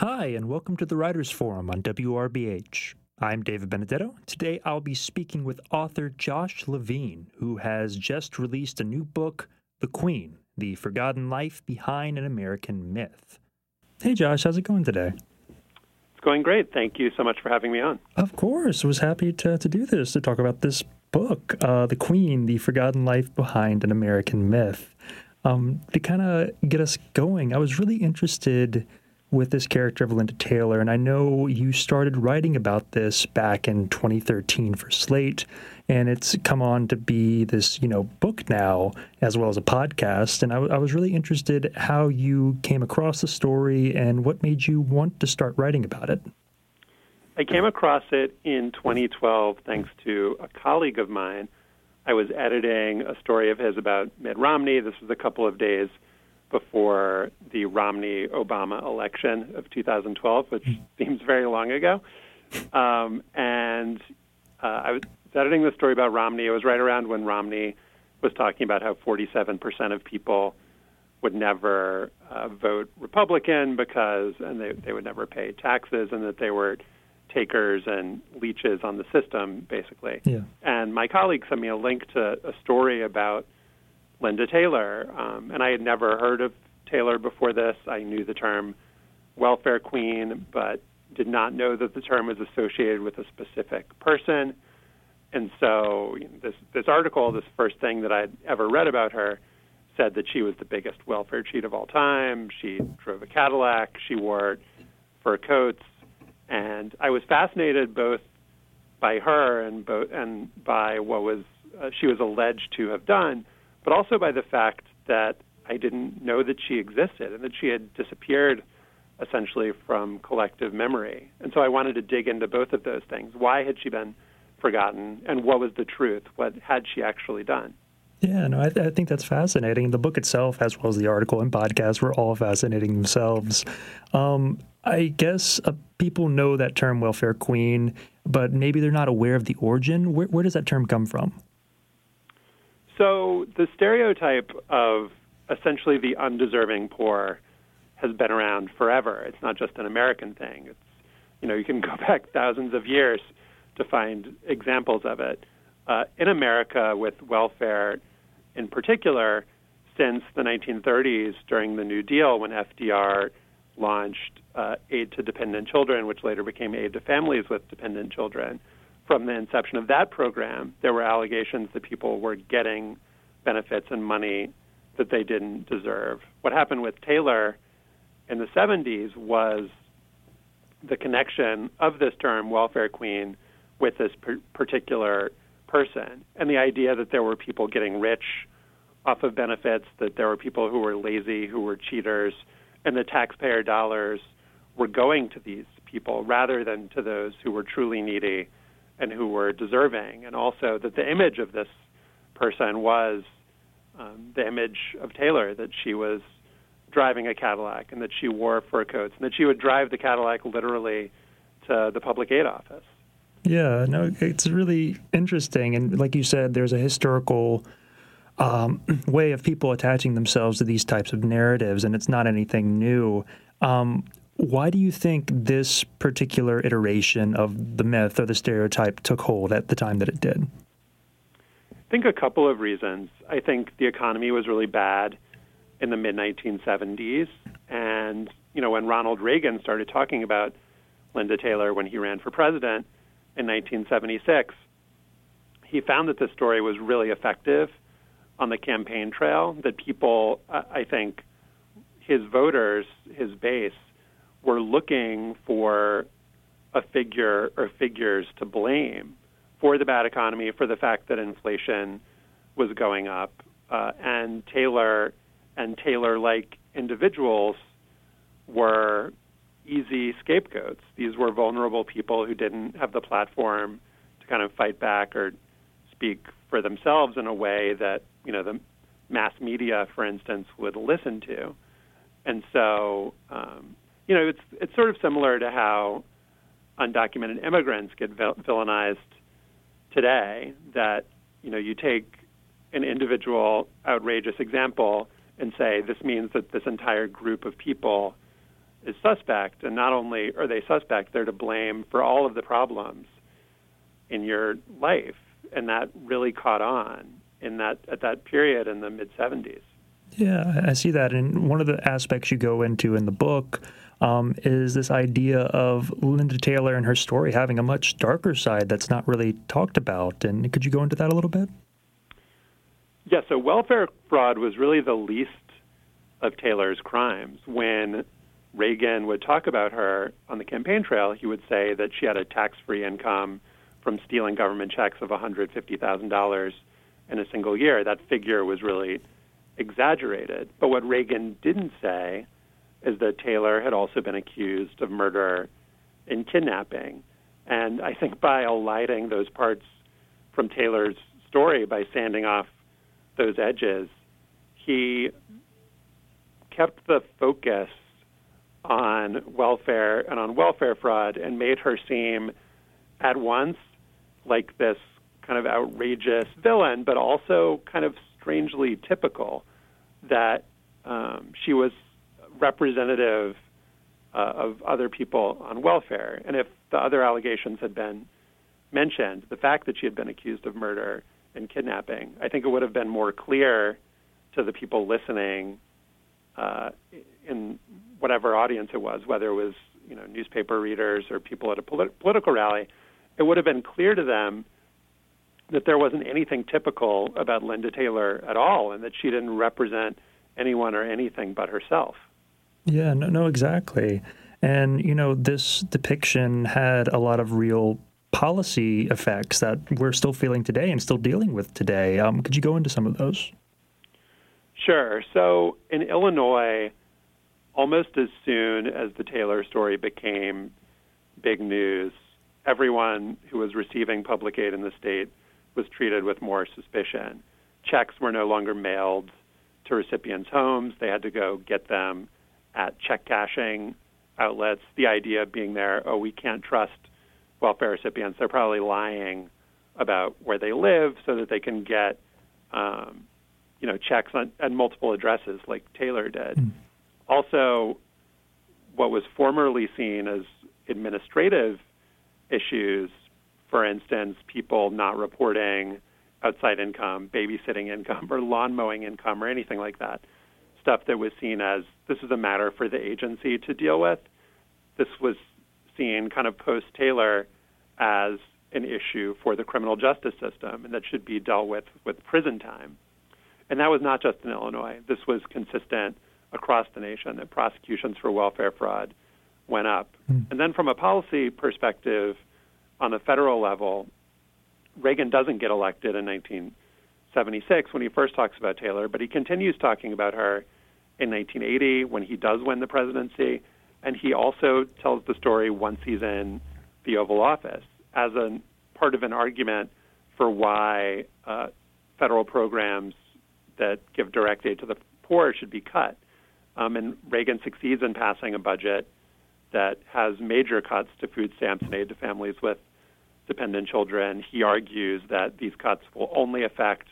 Hi, and welcome to the Writers Forum on WRBH. I'm David Benedetto. Today I'll be speaking with author Josh Levin, who has just released a new book, The Queen The Forgotten Life Behind an American Myth. Hey, Josh, how's it going today? It's going great. Thank you so much for having me on. Of course. I was happy to, to do this, to talk about this book, uh, The Queen The Forgotten Life Behind an American Myth. Um, to kind of get us going, I was really interested with this character of Linda Taylor. And I know you started writing about this back in 2013 for Slate, and it's come on to be this, you know, book now as well as a podcast. And I, w- I was really interested how you came across the story and what made you want to start writing about it. I came across it in 2012 thanks to a colleague of mine. I was editing a story of his about Mitt Romney. This was a couple of days before the Romney Obama election of 2012, which hmm. seems very long ago. Um, and uh, I was editing the story about Romney. It was right around when Romney was talking about how 47% of people would never uh, vote Republican because, and they, they would never pay taxes, and that they were takers and leeches on the system, basically. Yeah. And my colleague sent me a link to a story about Linda Taylor. Um, and I had never heard of Taylor before this. I knew the term welfare queen, but did not know that the term was associated with a specific person. And so this this article, this first thing that I'd ever read about her, said that she was the biggest welfare cheat of all time. She drove a Cadillac. She wore fur coats, and I was fascinated both by her and both and by what was uh, she was alleged to have done, but also by the fact that I didn't know that she existed and that she had disappeared essentially from collective memory. And so I wanted to dig into both of those things. Why had she been forgotten, and what was the truth? What had she actually done? Yeah, no, I, th- I, think that's fascinating. The book itself, as well as the article and podcast, were all fascinating themselves. Um, I guess uh, people know that term welfare queen, but maybe they're not aware of the origin. Where, where does that term come from? So the stereotype of essentially the undeserving poor has been around forever. It's not just an American thing. It's you know you can go back thousands of years to find examples of it. Uh, in America, with welfare in particular, since the 1930s during the New Deal, when FDR launched uh, Aid to Dependent Children, which later became Aid to Families with Dependent Children, from the inception of that program, there were allegations that people were getting benefits and money that they didn't deserve. What happened with Taylor in the 70s was the connection of this term, welfare queen, with this per- particular person, and the idea that there were people getting rich off of benefits, that there were people who were lazy, who were cheaters, and the taxpayer dollars were going to these people rather than to those who were truly needy and who were deserving, and also that the image of this person was um, the image of Taylor that she was driving a Cadillac and that she wore fur coats and that she would drive the Cadillac literally to the public aid office. Yeah, no, it's really interesting, and like you said, there's a historical. Um, way of people attaching themselves to these types of narratives, and it's not anything new. Um, why do you think this particular iteration of the myth or the stereotype took hold at the time that it did? I think a couple of reasons. I think the economy was really bad in the mid 1970s. And, you know, when Ronald Reagan started talking about Linda Taylor when he ran for president in 1976, he found that this story was really effective on the campaign trail, that people, I think, his voters, his base, were looking for a figure or figures to blame for the bad economy, for the fact that inflation was going up, uh, and Taylor and Taylor-like individuals were easy scapegoats. These were vulnerable people who didn't have the platform to kind of fight back or speak for themselves in a way that you know the mass media, for instance, would listen to. And so um, you know, it's it's sort of similar to how undocumented immigrants get villainized today. That you know, you take an individual outrageous example and say this means that this entire group of people is suspect, and not only are they suspect, they're to blame for all of the problems in your life, and that really caught on in that at that period in the mid 70s. Yeah, I see that. And one of the aspects you go into in the book um, is this idea of Linda Taylor and her story having a much darker side that's not really talked about. And could you go into that a little bit? Yeah, so welfare fraud was really the least of Taylor's crimes. When Reagan would talk about her on the campaign trail, he would say that she had a tax free income from stealing government checks of $150,000 in a single year. That figure was really exaggerated. But what Reagan didn't say is that Taylor had also been accused of murder and kidnapping. And I think by alighting those parts from Taylor's story, by sanding off those edges, he kept the focus on welfare and on welfare fraud and made her seem at once like this kind of outrageous villain, but also kind of strangely typical that um, she was representative uh, of other people on welfare. And if the other allegations had been mentioned, the fact that she had been accused of murder and kidnapping, I think it would have been more clear to the people listening uh, in whatever audience it was, whether it was you know newspaper readers or people at a polit- political rally, it would have been clear to them that there wasn't anything typical about Linda Taylor at all, and that she didn't represent anyone or anything but herself. Yeah, no, no, exactly. And you know, this depiction had a lot of real policy effects that we're still feeling today and still dealing with today. Um, could you go into some of those? Sure. So in Illinois, almost as soon as the Taylor story became big news, everyone who was receiving public aid in the state was treated with more suspicion. Checks were no longer mailed to recipients' homes, they had to go get them at check cashing outlets. The idea being there, oh, we can't trust welfare recipients. They're probably lying about where they live so that they can get, um, you know, checks on, at multiple addresses like Taylor did. Mm. Also, what was formerly seen as administrative issues for instance, people not reporting outside income, babysitting income, or lawn mowing income, or anything like that. Stuff that was seen as this is a matter for the agency to deal with. This was seen kind of post Taylor as an issue for the criminal justice system and that should be dealt with with prison time. And that was not just in Illinois. This was consistent across the nation that prosecutions for welfare fraud went up. Mm. And then from a policy perspective, on the federal level, Reagan doesn't get elected in 1976 when he first talks about Taylor, but he continues talking about her in 1980 when he does win the presidency, and he also tells the story once he's in the Oval Office as a part of an argument for why uh, federal programs that give direct aid to the poor should be cut. Um, and Reagan succeeds in passing a budget that has major cuts to food stamps and aid to families with dependent children. He argues that these cuts will only affect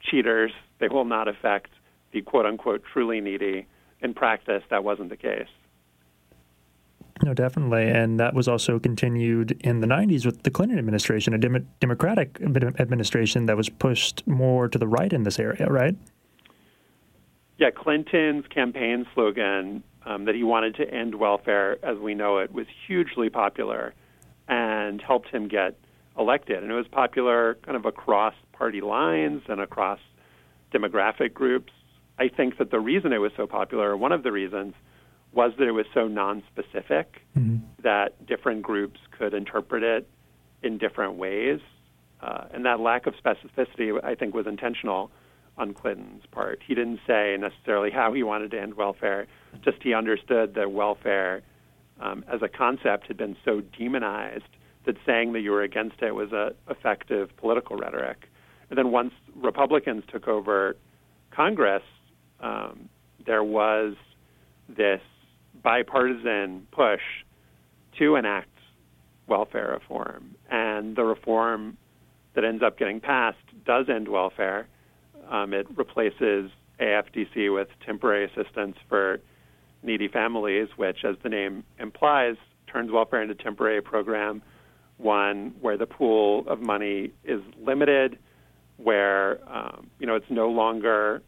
cheaters, they will not affect the quote unquote truly needy. In practice, that wasn't the case. No, definitely. And that was also continued in the 90s with the Clinton administration, a dem- Democratic administration that was pushed more to the right in this area, right? Yeah, Clinton's campaign slogan um, that he wanted to end welfare as we know it was hugely popular and helped him get elected. And it was popular kind of across party lines and across demographic groups. I think that the reason it was so popular, one of the reasons, was that it was so nonspecific mm-hmm. that different groups could interpret it in different ways. Uh, and that lack of specificity, I think, was intentional on Clinton's part. He didn't say necessarily how he wanted to end welfare, just he understood that welfare um, as a concept had been so demonized that saying that you were against it was a effective political rhetoric. And then once Republicans took over Congress, um, there was this bipartisan push to enact welfare reform. And the reform that ends up getting passed does end welfare. Um, it replaces AFDC with temporary assistance for needy families, which, as the name implies, turns welfare into a temporary program, one where the pool of money is limited, where um, you know it's no longer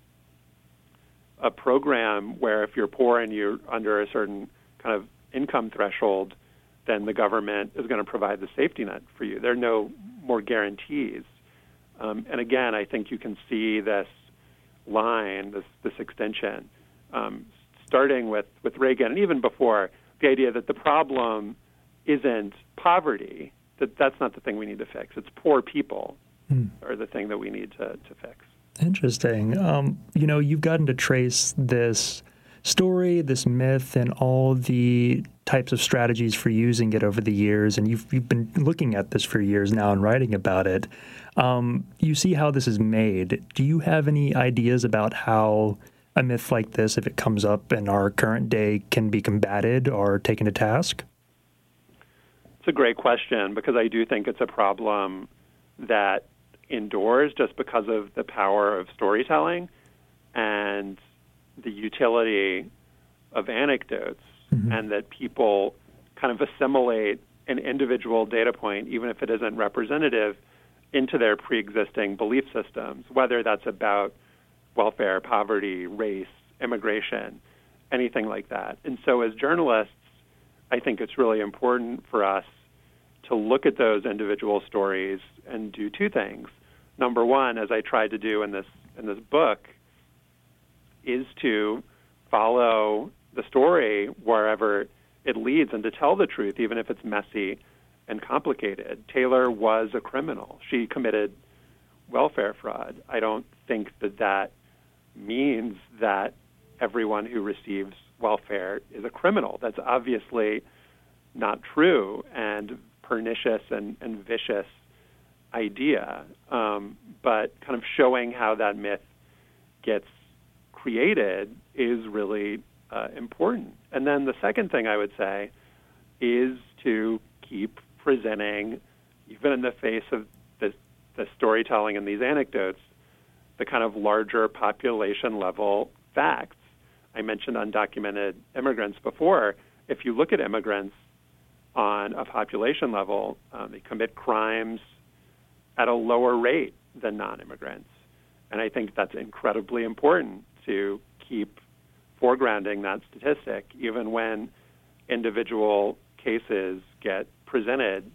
a program where if you're poor and you're under a certain kind of income threshold, then the government is going to provide the safety net for you. There are no more guarantees. Um, and again, I think you can see this line, this this extension, um, starting with with Reagan, and even before the idea that the problem isn't poverty. That that's not the thing we need to fix. It's poor people hmm. are the thing that we need to to fix. Interesting. Um, you know, you've gotten to trace this story, this myth, and all the types of strategies for using it over the years. And you've, you've been looking at this for years now and writing about it. Um, you see how this is made. Do you have any ideas about how a myth like this, if it comes up in our current day, can be combated or taken to task? It's a great question because I do think it's a problem that endures just because of the power of storytelling and the utility of anecdotes, mm-hmm. and that people kind of assimilate an individual data point, even if it isn't representative, into their pre existing belief systems, whether that's about welfare, poverty, race, immigration, anything like that. And so, as journalists, I think it's really important for us to look at those individual stories and do two things. Number one, as I tried to do in this in this book, is to follow the story wherever it leads and to tell the truth, even if it's messy and complicated. Taylor was a criminal. She committed welfare fraud. I don't think that that means that everyone who receives welfare is a criminal. That's obviously not true and pernicious and, and vicious idea. Um, but kind of showing how that myth gets created is really uh, important. And then the second thing I would say is to keep presenting, even in the face of the, the storytelling and these anecdotes, the kind of larger population level facts. I mentioned undocumented immigrants before. If you look at immigrants on a population level, um, they commit crimes at a lower rate than non immigrants. And I think that's incredibly important to keep foregrounding that statistic, even when individual cases get presented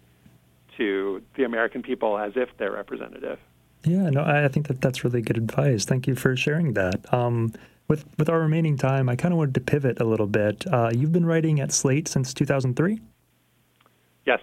to the American people as if they're representative. Yeah, no, I think that that's really good advice. Thank you for sharing that. Um, with with our remaining time, I kind of wanted to pivot a little bit. Uh, you've been writing at Slate since 2003. Yes.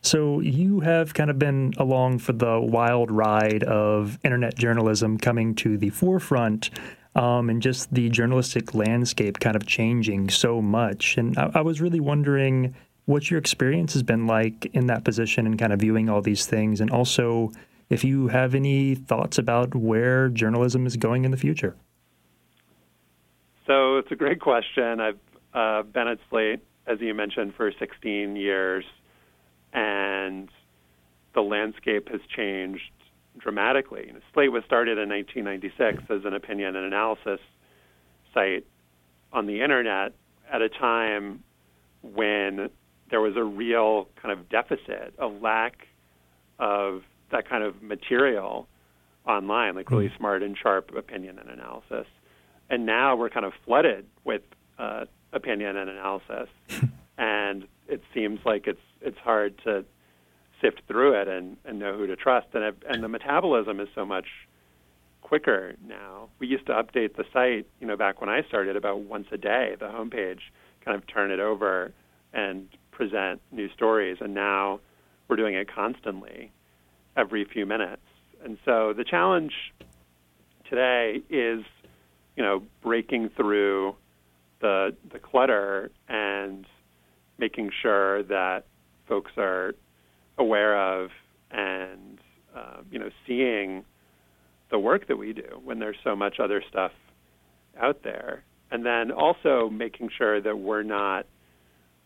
So you have kind of been along for the wild ride of internet journalism coming to the forefront um, and just the journalistic landscape kind of changing so much. And I, I was really wondering what your experience has been like in that position and kind of viewing all these things, and also if you have any thoughts about where journalism is going in the future. So it's a great question. I've uh, been at Slate, as you mentioned, for 16 years, and the landscape has changed dramatically. You know, Slate was started in 1996 as an opinion and analysis site on the internet at a time when there was a real kind of deficit, a lack of that kind of material online, like really hmm. smart and sharp opinion and analysis. And now we're kind of flooded with uh, opinion and analysis, and it seems like it's it's hard to sift through it and, and know who to trust. And, and the metabolism is so much quicker now. We used to update the site, you know, back when I started about once a day, the homepage, kind of turn it over and present new stories. And now we're doing it constantly, every few minutes. And so the challenge today is, you know, breaking through the the clutter and making sure that folks are aware of and uh, you know seeing the work that we do when there's so much other stuff out there and then also making sure that we're not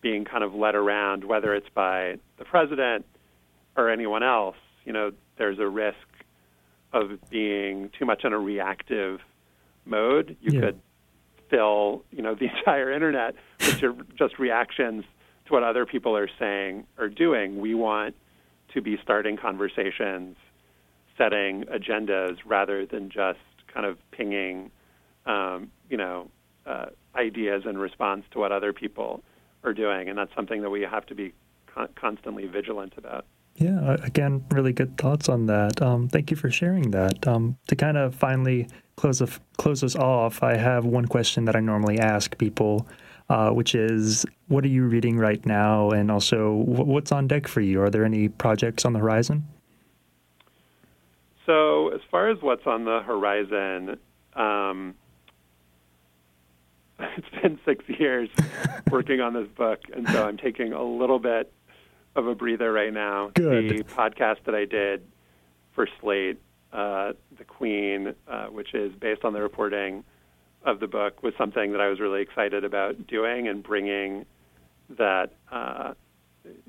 being kind of led around whether it's by the president or anyone else you know there's a risk of being too much in a reactive mode you yeah. could fill you know the entire internet with are just reactions to what other people are saying or doing. We want to be starting conversations, setting agendas rather than just kind of pinging, um, you know, uh, ideas in response to what other people are doing, and that's something that we have to be con- constantly vigilant about. Yeah, again, really good thoughts on that. Um, thank you for sharing that. Um, to kind of finally close of, close us off, I have one question that I normally ask people, uh, which is, what are you reading right now, and also what's on deck for you? Are there any projects on the horizon? So, as far as what's on the horizon, um, it's been six years working on this book, and so I'm taking a little bit of a breather right now. Good. The podcast that I did for Slate, uh, The Queen, uh, which is based on the reporting of the book, was something that I was really excited about doing and bringing that, uh,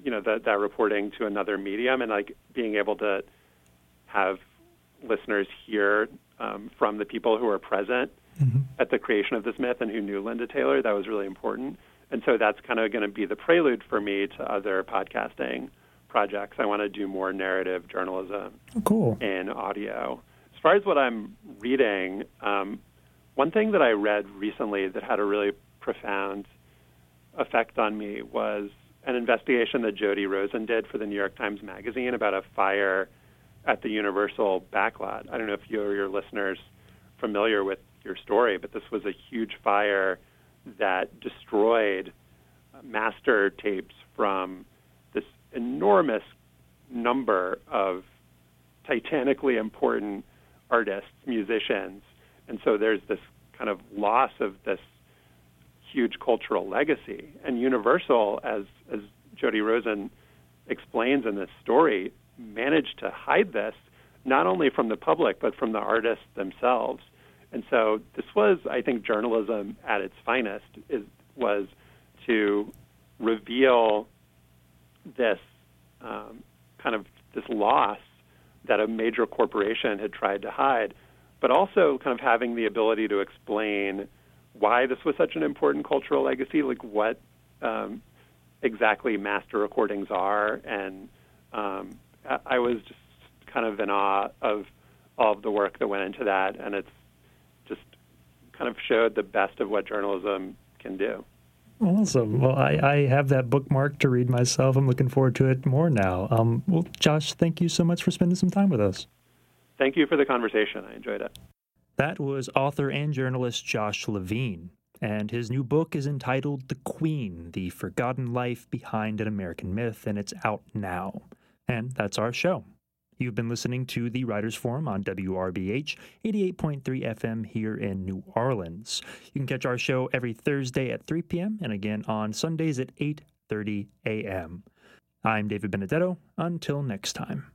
you know, that, that reporting to another medium and like being able to have listeners hear um, from the people who are present mm-hmm. at the creation of this myth and who knew Linda Taylor. That was really important. And so that's kind of going to be the prelude for me to other podcasting projects. I want to do more narrative journalism cool. in audio. As far as what I'm reading, um, one thing that I read recently that had a really profound effect on me was an investigation that Jody Rosen did for the New York Times Magazine about a fire at the Universal backlot. I don't know if you or your listeners familiar with your story, but this was a huge fire that destroyed uh, master tapes from this enormous number of titanically important artists, musicians. And so there's this kind of loss of this huge cultural legacy. And Universal, as, as Jody Rosen explains in this story, managed to hide this not only from the public, but from the artists themselves. And so this was, I think, journalism at its finest is, was to reveal this um, kind of this loss that a major corporation had tried to hide, but also kind of having the ability to explain why this was such an important cultural legacy, like what um, exactly master recordings are. And um, I was just kind of in awe of all of the work that went into that, and it's kind of showed the best of what journalism can do. Awesome. Well, I, I have that bookmark to read myself. I'm looking forward to it more now. Um, well, Josh, thank you so much for spending some time with us. Thank you for the conversation. I enjoyed it. That was author and journalist Josh Levin, and his new book is entitled The Queen The Forgotten Life Behind an American Myth, and it's out now. And that's our show. You've been listening to the Writers Forum on WRBH 88.3 FM here in New Orleans. You can catch our show every Thursday at 3 p.m. and again on Sundays at 8:30 a.m. I'm David Benedetto. Until next time.